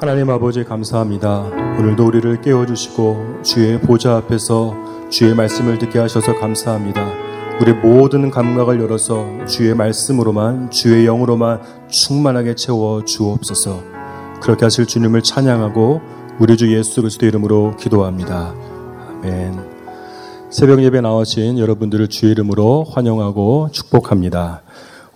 하나님 아버지 감사합니다. 오늘도 우리를 깨워주시고 주의 보좌 앞에서 주의 말씀을 듣게 하셔서 감사합니다. 우리 모든 감각을 열어서 주의 말씀으로만 주의 영으로만 충만하게 채워 주옵소서. 그렇게 하실 주님을 찬양하고 우리 주 예수 그리스도 이름으로 기도합니다. 아멘. 새벽 예배 나오신 여러분들을 주의 이름으로 환영하고 축복합니다.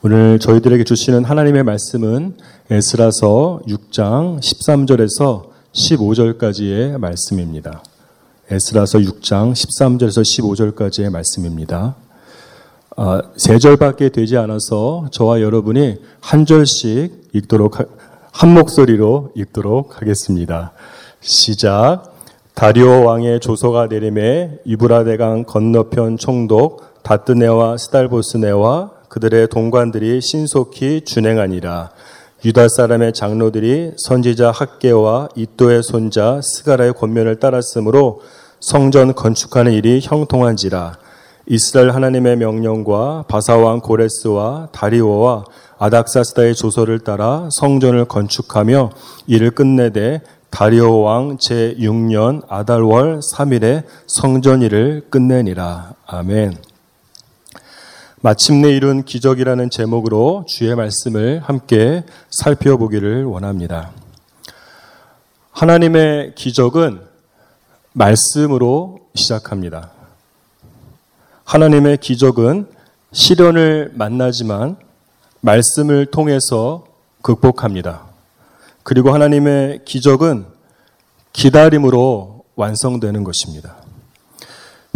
오늘 저희들에게 주시는 하나님의 말씀은 에스라서 6장 13절에서 15절까지의 말씀입니다. 에스라서 6장 13절에서 15절까지의 말씀입니다. 아, 세 절밖에 되지 않아서 저와 여러분이 한 절씩 읽도록 한 목소리로 읽도록 하겠습니다. 시작. 다리오 왕의 조서가 내림에 이브라데강 건너편 총독 다뜨네와 스달보스네와 그들의 동관들이 신속히 준행하니라. 유다 사람의 장로들이 선지자 학계와 이또의 손자 스가라의 권면을 따랐으므로 성전 건축하는 일이 형통한지라. 이스라엘 하나님의 명령과 바사왕 고레스와 다리오와 아닥사스다의 조서를 따라 성전을 건축하며 이를 끝내되 다리오 왕 제6년 아달월 3일에 성전 일을 끝내니라. 아멘. 마침내 이룬 기적이라는 제목으로 주의 말씀을 함께 살펴보기를 원합니다. 하나님의 기적은 말씀으로 시작합니다. 하나님의 기적은 시련을 만나지만 말씀을 통해서 극복합니다. 그리고 하나님의 기적은 기다림으로 완성되는 것입니다.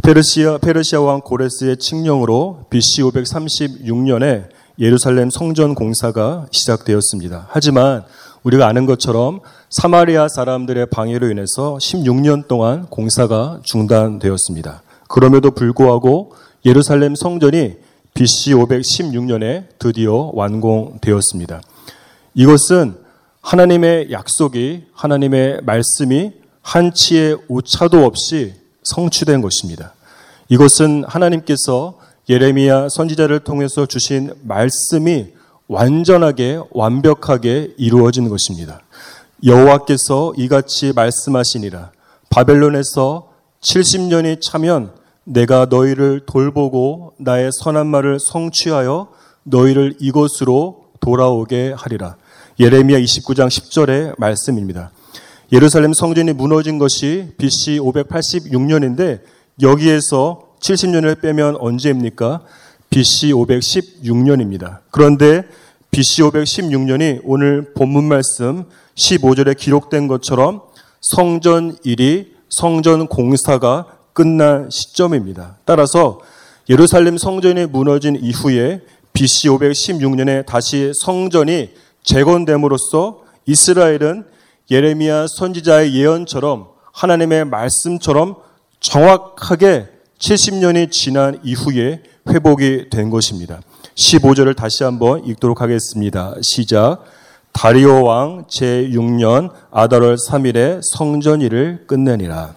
페르시아, 페르시아 왕 고레스의 칙령으로 BC 536년에 예루살렘 성전 공사가 시작되었습니다. 하지만 우리가 아는 것처럼 사마리아 사람들의 방해로 인해서 16년 동안 공사가 중단되었습니다. 그럼에도 불구하고 예루살렘 성전이 BC 516년에 드디어 완공되었습니다. 이것은 하나님의 약속이 하나님의 말씀이 한치의 오차도 없이 성취된 것입니다. 이것은 하나님께서 예레미야 선지자를 통해서 주신 말씀이 완전하게 완벽하게 이루어진 것입니다. 여호와께서 이같이 말씀하시니라 바벨론에서 70년이 차면 내가 너희를 돌보고 나의 선한 말을 성취하여 너희를 이곳으로 돌아오게 하리라. 예레미야 29장 10절의 말씀입니다. 예루살렘 성전이 무너진 것이 BC 586년인데 여기에서 70년을 빼면 언제입니까? BC 516년입니다. 그런데 BC 516년이 오늘 본문 말씀 15절에 기록된 것처럼 성전 일이 성전 공사가 끝난 시점입니다. 따라서 예루살렘 성전이 무너진 이후에 BC 516년에 다시 성전이 재건됨으로써 이스라엘은 예레미야 선지자의 예언처럼 하나님의 말씀처럼 정확하게 70년이 지난 이후에 회복이 된 것입니다. 15절을 다시 한번 읽도록 하겠습니다. 시작. 다리오 왕 제6년 아달월 3일에 성전 일을 끝내니라.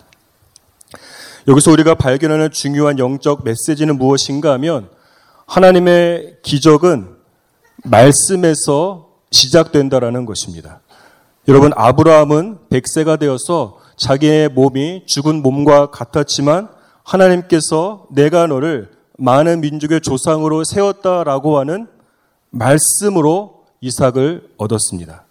여기서 우리가 발견하는 중요한 영적 메시지는 무엇인가 하면 하나님의 기적은 말씀에서 시작된다라는 것입니다. 여러분 아브라함은 100세가 되어서 자기의 몸이 죽은 몸과 같았지만 하나님께서 내가 너를 많은 민족의 조상으로 세웠다라고 하는 말씀으로 이삭을 얻었습니다.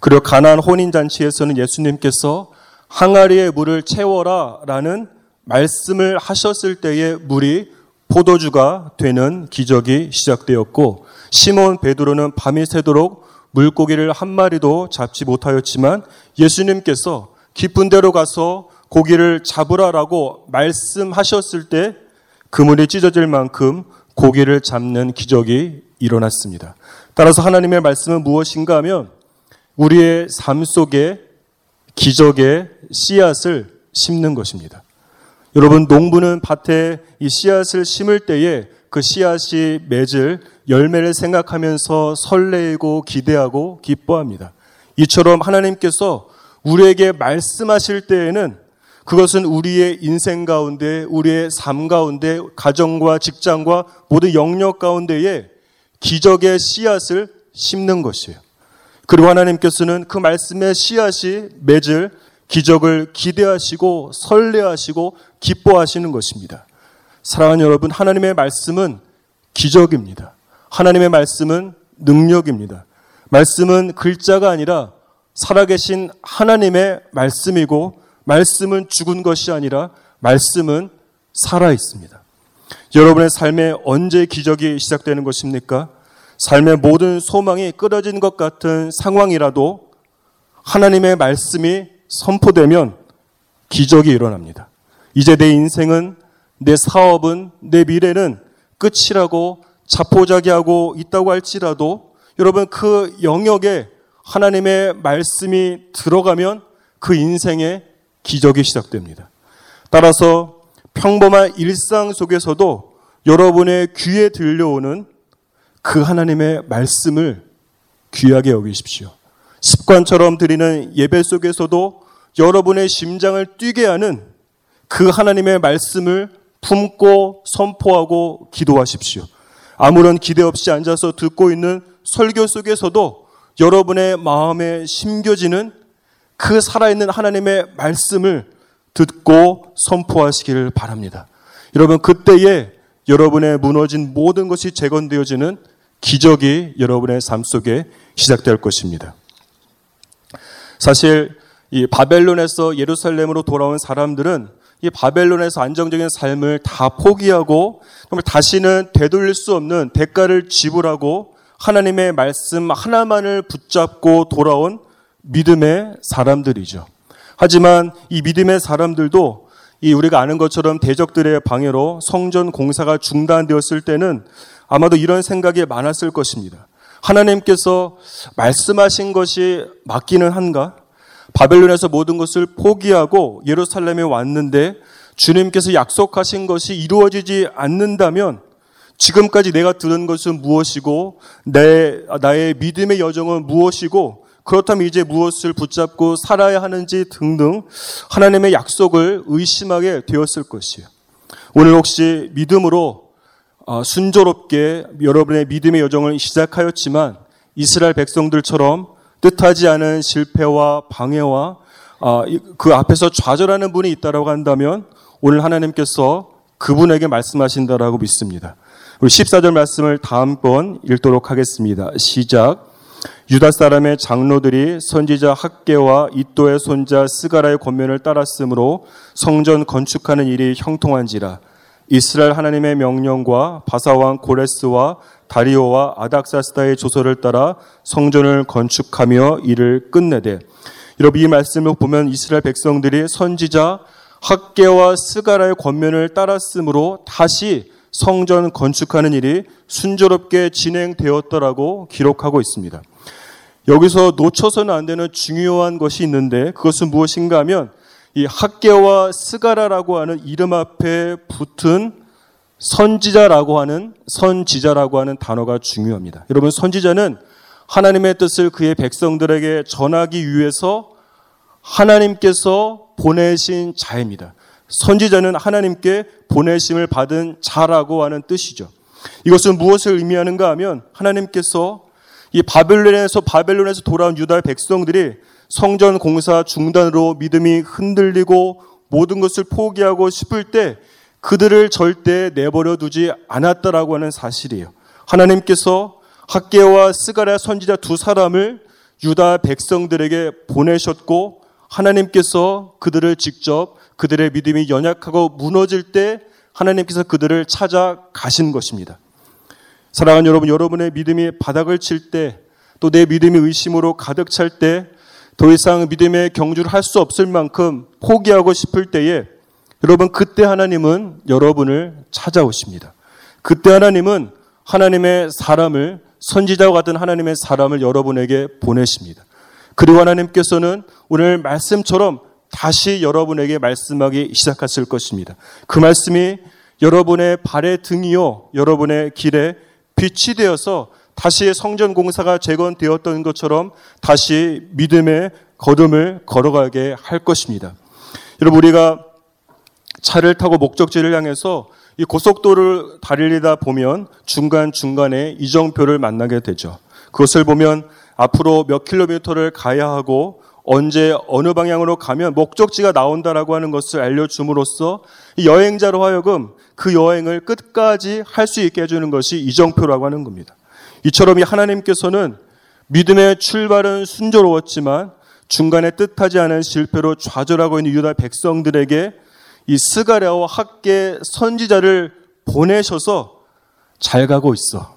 그리고 가나안 혼인 잔치에서는 예수님께서 항아리에 물을 채워라라는 말씀을 하셨을 때에 물이 포도주가 되는 기적이 시작되었고 시몬 베드로는 밤이 새도록 물고기를 한 마리도 잡지 못하였지만 예수님께서 깊은 데로 가서 고기를 잡으라라고 말씀하셨을 때 그물이 찢어질 만큼 고기를 잡는 기적이 일어났습니다. 따라서 하나님의 말씀은 무엇인가 하면 우리의 삶 속에 기적의 씨앗을 심는 것입니다. 여러분, 농부는 밭에 이 씨앗을 심을 때에 그 씨앗이 맺을 열매를 생각하면서 설레고 기대하고 기뻐합니다. 이처럼 하나님께서 우리에게 말씀하실 때에는 그것은 우리의 인생 가운데, 우리의 삶 가운데, 가정과 직장과 모두 영역 가운데에 기적의 씨앗을 심는 것이에요. 그리고 하나님께서는 그 말씀의 씨앗이 맺을 기적을 기대하시고 설레하시고 기뻐하시는 것입니다. 사랑하는 여러분, 하나님의 말씀은 기적입니다. 하나님의 말씀은 능력입니다. 말씀은 글자가 아니라 살아계신 하나님의 말씀이고 말씀은 죽은 것이 아니라 말씀은 살아 있습니다. 여러분의 삶에 언제 기적이 시작되는 것입니까? 삶의 모든 소망이 끊어진 것 같은 상황이라도 하나님의 말씀이 선포되면 기적이 일어납니다. 이제 내 인생은 내 사업은 내 미래는 끝이라고 자포자기하고 있다고 할지라도 여러분 그 영역에 하나님의 말씀이 들어가면 그 인생의 기적이 시작됩니다. 따라서 평범한 일상 속에서도 여러분의 귀에 들려오는 그 하나님의 말씀을 귀하게 여기십시오. 습관처럼 드리는 예배 속에서도 여러분의 심장을 뛰게 하는 그 하나님의 말씀을 품고 선포하고 기도하십시오. 아무런 기대 없이 앉아서 듣고 있는 설교 속에서도 여러분의 마음에 심겨지는 그 살아있는 하나님의 말씀을 듣고 선포하시기를 바랍니다. 여러분, 그때에 여러분의 무너진 모든 것이 재건되어지는 기적이 여러분의 삶 속에 시작될 것입니다. 사실 이 바벨론에서 예루살렘으로 돌아온 사람들은 이 바벨론에서 안정적인 삶을 다 포기하고 정말 다시는 되돌릴 수 없는 대가를 지불하고 하나님의 말씀 하나만을 붙잡고 돌아온 믿음의 사람들이죠. 하지만 이 믿음의 사람들도 이 우리가 아는 것처럼 대적들의 방해로 성전 공사가 중단되었을 때는 아마도 이런 생각이 많았을 것입니다. 하나님께서 말씀하신 것이 맞기는 한가? 바벨론에서 모든 것을 포기하고 예루살렘에 왔는데 주님께서 약속하신 것이 이루어지지 않는다면 지금까지 내가 들은 것은 무엇이고 내 나의 믿음의 여정은 무엇이고 그렇다면 이제 무엇을 붙잡고 살아야 하는지 등등 하나님의 약속을 의심하게 되었을 것이에요. 오늘 혹시 믿음으로 어, 순조롭게 여러분의 믿음의 여정을 시작하였지만 이스라엘 백성들처럼 뜻하지 않은 실패와 방해와 아, 그 앞에서 좌절하는 분이 있다라고 한다면 오늘 하나님께서 그분에게 말씀하신다라고 믿습니다. 우리 14절 말씀을 다음번 읽도록 하겠습니다. 시작. 유다 사람의 장로들이 선지자 학계와 이또의 손자 스가라의 권면을 따랐으므로 성전 건축하는 일이 형통한지라 이스라엘 하나님의 명령과 바사왕 고레스와 다리오와 아닥사스다의 조서를 따라 성전을 건축하며 일을 끝내되 여러분 이 말씀을 보면 이스라엘 백성들이 선지자 학개와 스가랴의 권면을 따랐으므로 다시 성전 건축하는 일이 순조롭게 진행되었더라고 기록하고 있습니다. 여기서 놓쳐서는 안 되는 중요한 것이 있는데 그것은 무엇인가 하면 이 학개와 스가랴라고 하는 이름 앞에 붙은 선지자라고 하는 선지자라고 하는 단어가 중요합니다. 여러분 선지자는 하나님의 뜻을 그의 백성들에게 전하기 위해서 하나님께서 보내신 자입니다. 선지자는 하나님께 보내심을 받은 자라고 하는 뜻이죠. 이것은 무엇을 의미하는가 하면 하나님께서 이 바벨론에서 바벨론에서 돌아온 유다 백성들이 성전 공사 중단으로 믿음이 흔들리고 모든 것을 포기하고 싶을 때 그들을 절대 내버려 두지 않았다라고 하는 사실이에요. 하나님께서 학계와 스가랴 선지자 두 사람을 유다 백성들에게 보내셨고 하나님께서 그들을 직접 그들의 믿음이 연약하고 무너질 때 하나님께서 그들을 찾아가신 것입니다. 사랑하는 여러분, 여러분의 믿음이 바닥을 칠 때, 또 내 믿음이 의심으로 가득 찰 때, 더 이상 믿음의 경주를 할 수 없을 만큼 포기하고 싶을 때에 여러분, 그때 하나님은 여러분을 찾아오십니다. 그때 하나님은 하나님의 사람을, 선지자와 같은 하나님의 사람을 여러분에게 보내십니다. 그리고 하나님께서는 오늘 말씀처럼 다시 여러분에게 말씀하기 시작하실 것입니다. 그 말씀이 여러분의 발의 등이요, 여러분의 길에 빛이 되어서 다시 성전 공사가 재건되었던 것처럼 다시 믿음의 거듭을 걸어가게 할 것입니다. 여러분, 우리가 차를 타고 목적지를 향해서 이 고속도로를 달리다 보면 중간중간에 이정표를 만나게 되죠. 그것을 보면 앞으로 몇 킬로미터를 가야 하고 언제 어느 방향으로 가면 목적지가 나온다라고 하는 것을 알려줌으로써 여행자로 하여금 그 여행을 끝까지 할 수 있게 해주는 것이 이정표라고 하는 겁니다. 이처럼 이 하나님께서는 믿음의 출발은 순조로웠지만 중간에 뜻하지 않은 실패로 좌절하고 있는 유다 백성들에게 이 스가랴와 학계 선지자를 보내셔서 잘 가고 있어.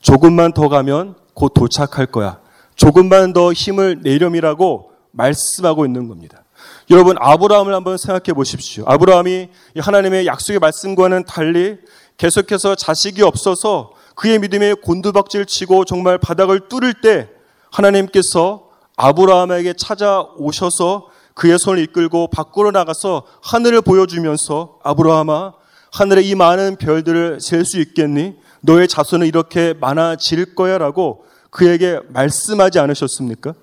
조금만 더 가면 곧 도착할 거야. 조금만 더 힘을 내렴이라고 말씀하고 있는 겁니다. 여러분 아브라함을 한번 생각해 보십시오. 아브라함이 하나님의 약속의 말씀과는 달리 계속해서 자식이 없어서 그의 믿음에 곤두박질 치고 정말 바닥을 뚫을 때 하나님께서 아브라함에게 찾아오셔서 그의 손을 이끌고 밖으로 나가서 하늘을 보여주면서 아브라함아 하늘에 이 많은 별들을 셀 수 있겠니? 너의 자손은 이렇게 많아질 거야라고 그에게 말씀하지 않으셨습니까?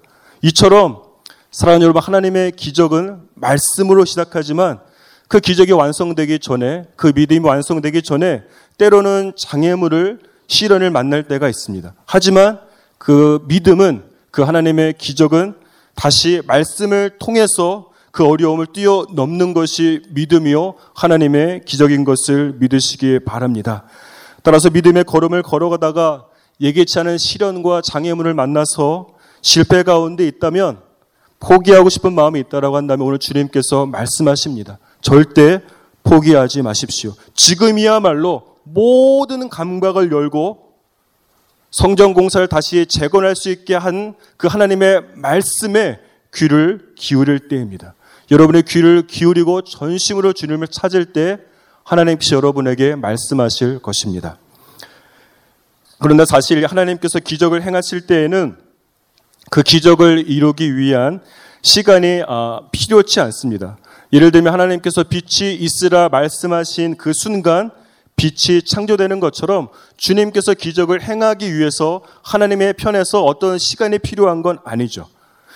이처럼 사랑하는 여러분 하나님의 기적은 말씀으로 시작하지만 그 기적이 완성되기 전에 그 믿음이 완성되기 전에 때로는 장애물을 시련을 만날 때가 있습니다. 하지만 그 믿음은 그 하나님의 기적은 다시 말씀을 통해서 그 어려움을 뛰어넘는 것이 믿음이요 하나님의 기적인 것을 믿으시기 바랍니다. 따라서 믿음의 걸음을 걸어가다가 예기치 않은 시련과 장애물을 만나서 실패 가운데 있다면 포기하고 싶은 마음이 있다라고 한다면 오늘 주님께서 말씀하십니다. 절대 포기하지 마십시오. 지금이야말로 모든 감각을 열고 성전 공사를 다시 재건할 수 있게 한 그 하나님의 말씀에 귀를 기울일 때입니다. 여러분의 귀를 기울이고 전심으로 주님을 찾을 때 하나님께서 여러분에게 말씀하실 것입니다. 그런데 사실 하나님께서 기적을 행하실 때에는 그 기적을 이루기 위한 시간이 아, 필요치 않습니다. 예를 들면 하나님께서 빛이 있으라 말씀하신 그 순간 빛이 창조되는 것처럼 주님께서 기적을 행하기 위해서 하나님의 편에서 어떤 시간이 필요한 건 아니죠.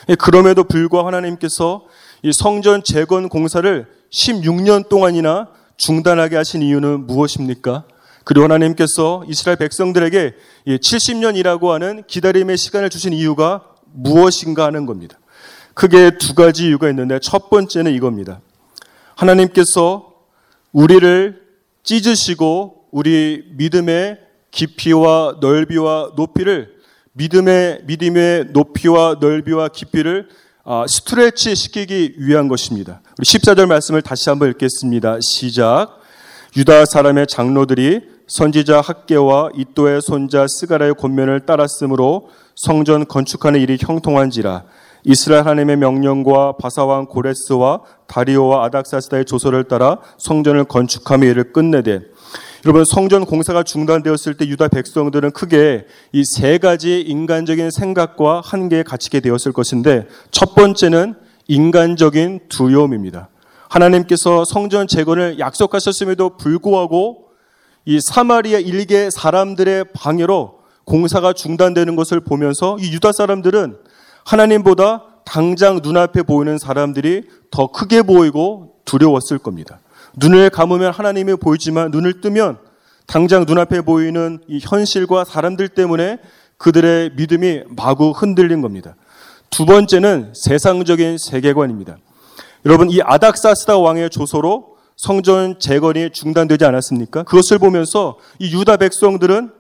예, 그럼에도 불구하고 하나님께서 이 성전 재건 공사를 16년 동안이나 중단하게 하신 이유는 무엇입니까? 그리고 하나님께서 이스라엘 백성들에게 70년이라고 하는 기다림의 시간을 주신 이유가 무엇인가 하는 겁니다. 크게 두 가지 이유가 있는데 첫 번째는 이겁니다. 하나님께서 우리를 찢으시고 우리 믿음의 깊이와 넓이와 높이를 믿음의 믿음의 높이와 넓이와 깊이를 아, 스트레치 시키기 위한 것입니다. 우리 14절 말씀을 다시 한번 읽겠습니다. 시작. 유다 사람의 장로들이 선지자 학계와 이또의 손자 스가라의 권면을 따랐으므로 성전 건축하는 일이 형통한지라 이스라엘 하나님의 명령과 바사왕 고레스와 다리오와 아닥사스다의 조서를 따라 성전을 건축하며 이를 끝내되 여러분 성전 공사가 중단되었을 때 유다 백성들은 크게 이 세 가지 인간적인 생각과 한계에 갇히게 되었을 것인데 첫 번째는 인간적인 두려움입니다. 하나님께서 성전 재건을 약속하셨음에도 불구하고 이 사마리아 일개 사람들의 방해로 공사가 중단되는 것을 보면서 이 유다 사람들은 하나님보다 당장 눈앞에 보이는 사람들이 더 크게 보이고 두려웠을 겁니다. 눈을 감으면 하나님이 보이지만 눈을 뜨면 당장 눈앞에 보이는 이 현실과 사람들 때문에 그들의 믿음이 마구 흔들린 겁니다. 두 번째는 세상적인 세계관입니다. 여러분 이 아닥사스다 왕의 조서로 성전 재건이 중단되지 않았습니까? 그것을 보면서 이 유다 백성들은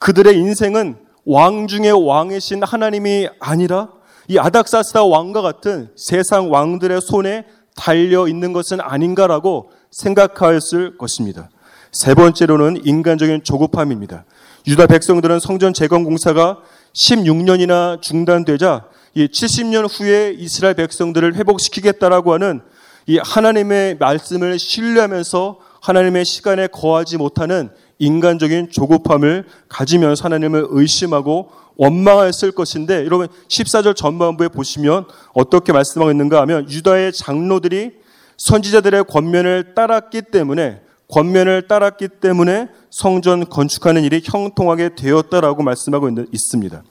그들의 인생은 왕 중의 왕이신 하나님이 아니라 이 아닥사스다 왕과 같은 세상 왕들의 손에 달려 있는 것은 아닌가라고 생각하였을 것입니다. 세 번째로는 인간적인 조급함입니다. 유다 백성들은 성전 재건 공사가 16년이나 중단되자 이 70년 후에 이스라엘 백성들을 회복시키겠다라고 하는 이 하나님의 말씀을 신뢰하면서 하나님의 시간에 거하지 못하는 인간적인 조급함을 가지면서 하나님을 의심하고 원망했을 것인데 여러분 14절 전반부에 보시면 어떻게 말씀하고 있는가 하면 유다의 장로들이 선지자들의 권면을 따랐기 때문에 권면을 따랐기 때문에 성전 건축하는 일이 형통하게 되었다라고 말씀하고 있습니다.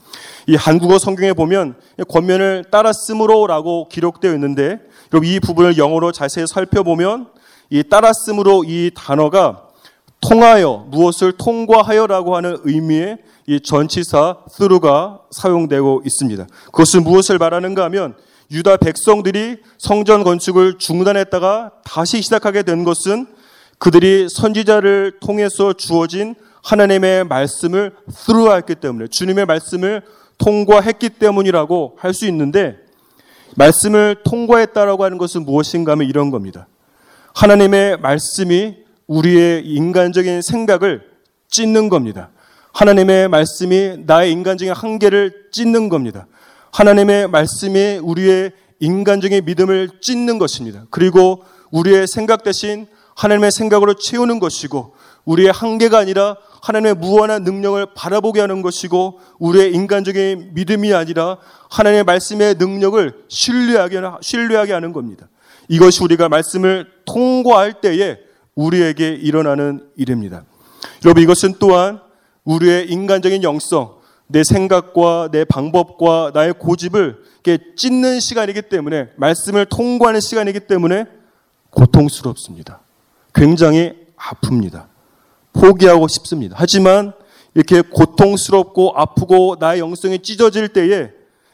이 한국어 성경에 보면 권면을 따랐으므로라고 기록되어 있는데 여러분 이 부분을 영어로 자세히 살펴보면 이 따랐으므로 이 단어가 통하여 무엇을 통과하여라고 하는 의미의 이 전치사 through가 사용되고 있습니다. 그것은 무엇을 말하는가 하면 유다 백성들이 성전 건축을 중단했다가 다시 시작하게 된 것은 그들이 선지자를 통해서 주어진 하나님의 말씀을 through했기 때문에 주님의 말씀을 통과했기 때문이라고 할 수 있는데 말씀을 통과했다라고 하는 것은 무엇인가 하면 이런 겁니다. 하나님의 말씀이 우리의 인간적인 생각을 찢는 겁니다. 하나님의 말씀이 나의 인간적인 한계를 찢는 겁니다. 하나님의 말씀이 우리의 인간적인 믿음을 찢는 것입니다. 그리고 우리의 생각 대신 하나님의 생각으로 채우는 것이고 우리의 한계가 아니라 하나님의 무한한 능력을 바라보게 하는 것이고 우리의 인간적인 믿음이 아니라 하나님의 말씀의 능력을 신뢰하게, 신뢰하게 하는 겁니다. 이것이 우리가 말씀을 통과할 때에 우리에게 일어나는 일입니다. 여러분 이것은 또한 우리의 인간적인 영성, 내 생각과 내 방법과 나의 고집을 찢는 시간이기 때문에 말씀을 통과하는 시간이기 때문에 고통스럽습니다. 굉장히 아픕니다. 포기하고 싶습니다. 하지만 이렇게 고통스럽고 아프고 나의 영성이 찢어질 때에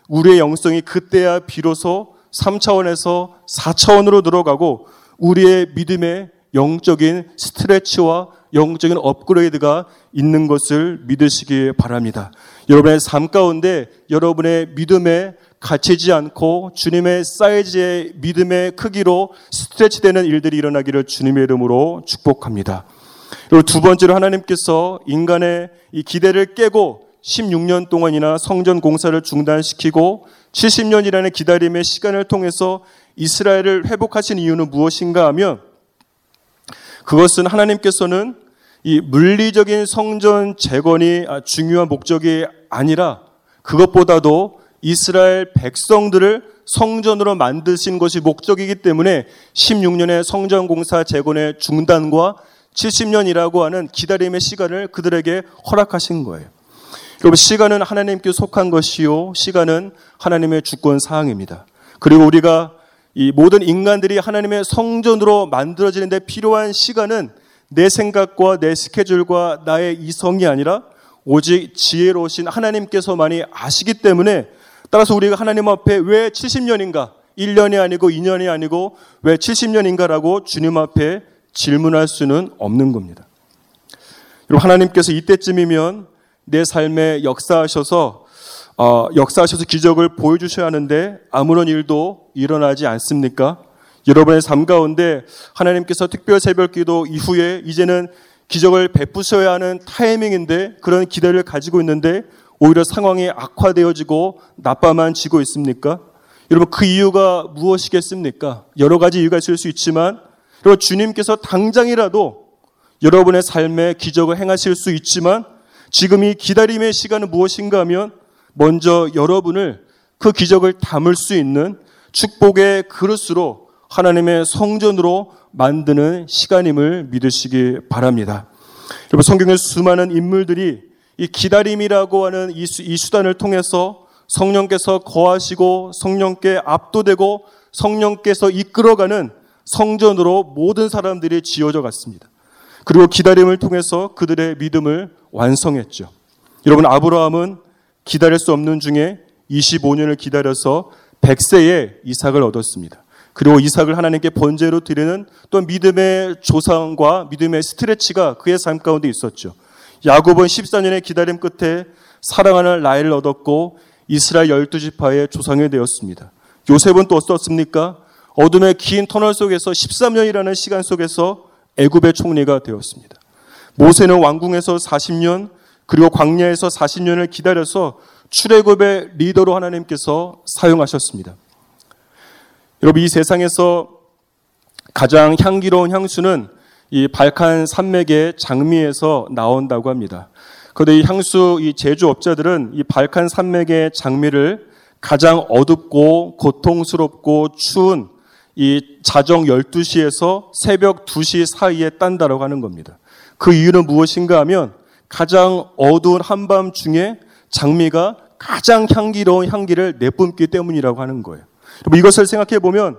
우리의 영성이 그때야 비로소 3차원에서 4차원으로 들어가고 우리의 믿음의 영적인 스트레치와 영적인 업그레이드가 있는 것을 믿으시기 바랍니다. 여러분의 삶 가운데 여러분의 믿음에 갇히지 않고 주님의 사이즈의 믿음의 크기로 스트레치되는 일들이 일어나기를 주님의 이름으로 축복합니다. 그리고 두 번째로 하나님께서 인간의 이 기대를 깨고 16년 동안이나 성전 공사를 중단시키고 70년이라는 기다림의 시간을 통해서 이스라엘을 회복하신 이유는 무엇인가 하면 그것은 하나님께서는 이 물리적인 성전 재건이 중요한 목적이 아니라 그것보다도 이스라엘 백성들을 성전으로 만드신 것이 목적이기 때문에 16년의 성전 공사 재건의 중단과 70년이라고 하는 기다림의 시간을 그들에게 허락하신 거예요. 여러분, 시간은 하나님께 속한 것이요. 시간은 하나님의 주권 사항입니다. 그리고 우리가 이 모든 인간들이 하나님의 성전으로 만들어지는데 필요한 시간은 내 생각과 내 스케줄과 나의 이성이 아니라 오직 지혜로우신 하나님께서만이 아시기 때문에 따라서 우리가 하나님 앞에 왜 70년인가? 1년이 아니고 2년이 아니고 왜 70년인가라고 주님 앞에 질문할 수는 없는 겁니다. 그리고 하나님께서 이때쯤이면 내 삶에 역사하셔서 어, 역사하셔서 기적을 보여주셔야 하는데 아무런 일도 일어나지 않습니까? 여러분의 삶 가운데 하나님께서 특별 새벽 기도 이후에 이제는 기적을 베푸셔야 하는 타이밍인데 그런 기대를 가지고 있는데 오히려 상황이 악화되어지고 나빠만 지고 있습니까? 여러분 그 이유가 무엇이겠습니까? 여러 가지 이유가 있을 수 있지만 그리고 주님께서 당장이라도 여러분의 삶에 기적을 행하실 수 있지만 지금 이 기다림의 시간은 무엇인가 하면 먼저 여러분을 그 기적을 담을 수 있는 축복의 그릇으로 하나님의 성전으로 만드는 시간임을 믿으시기 바랍니다. 여러분 성경의 수많은 인물들이 이 기다림이라고 하는 이, 수, 이 수단을 통해서 성령께서 거하시고 성령께 압도되고 성령께서 이끌어가는 성전으로 모든 사람들이 지어져 갔습니다. 그리고 기다림을 통해서 그들의 믿음을 완성했죠. 여러분 아브라함은 기다릴 수 없는 중에 25년을 기다려서 100세에 이삭을 얻었습니다. 그리고 이삭을 하나님께 번제로 드리는 또 믿음의 조상과 믿음의 스트레치가 그의 삶 가운데 있었죠. 야곱은 14년의 기다림 끝에 사랑하는 라헬을 얻었고 이스라엘 12지파의 조상이 되었습니다. 요셉은 또 어떻습니까? 어둠의 긴 터널 속에서 13년이라는 시간 속에서 애굽의 총리가 되었습니다. 모세는 왕궁에서 40년 그리고 광야에서 40년을 기다려서 출애굽의 리더로 하나님께서 사용하셨습니다. 여러분 이 세상에서 가장 향기로운 향수는 이 발칸 산맥의 장미에서 나온다고 합니다. 그런데 이 향수 이 제조업자들은 이 발칸 산맥의 장미를 가장 어둡고 고통스럽고 추운 이 자정 12시에서 새벽 2시 사이에 딴다라고 하는 겁니다. 그 이유는 무엇인가 하면 가장 어두운 한밤 중에 장미가 가장 향기로운 향기를 내뿜기 때문이라고 하는 거예요. 이것을 생각해 보면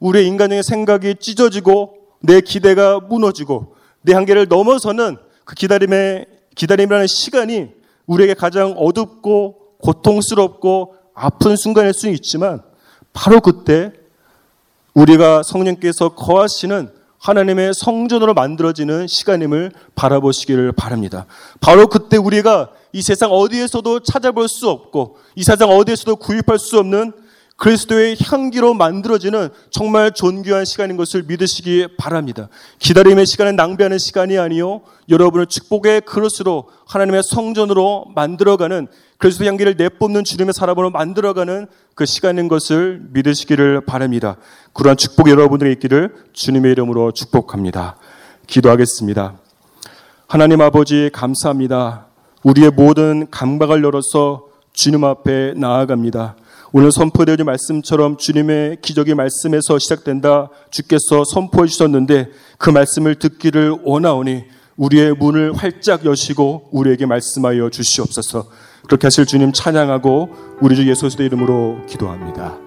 우리의 인간의 생각이 찢어지고 내 기대가 무너지고 내 한계를 넘어서는 그 기다림의 기다림이라는 시간이 우리에게 가장 어둡고 고통스럽고 아픈 순간일 수 있지만 바로 그때 우리가 성령께서 거하시는 하나님의 성전으로 만들어지는 시간임을 바라보시기를 바랍니다. 바로 그때 우리가 이 세상 어디에서도 찾아볼 수 없고 이 세상 어디에서도 구입할 수 없는 그리스도의 향기로 만들어지는 정말 존귀한 시간인 것을 믿으시기 바랍니다. 기다림의 시간은 낭비하는 시간이 아니요 여러분을 축복의 그릇으로 하나님의 성전으로 만들어가는 그리스도 향기를 내뿜는 주님의 사람으로 만들어가는 그 시간인 것을 믿으시기를 바랍니다. 그러한 축복 여러분들의 있기를 주님의 이름으로 축복합니다. 기도하겠습니다. 하나님 아버지 감사합니다. 우리의 모든 감각을 열어서 주님 앞에 나아갑니다. 오늘 선포되는 말씀처럼 주님의 기적의 말씀에서 시작된다 주께서 선포해 주셨는데 그 말씀을 듣기를 원하오니 우리의 문을 활짝 여시고 우리에게 말씀하여 주시옵소서. 그렇게 하실 주님 찬양하고 우리 주 예수의 이름으로 기도합니다.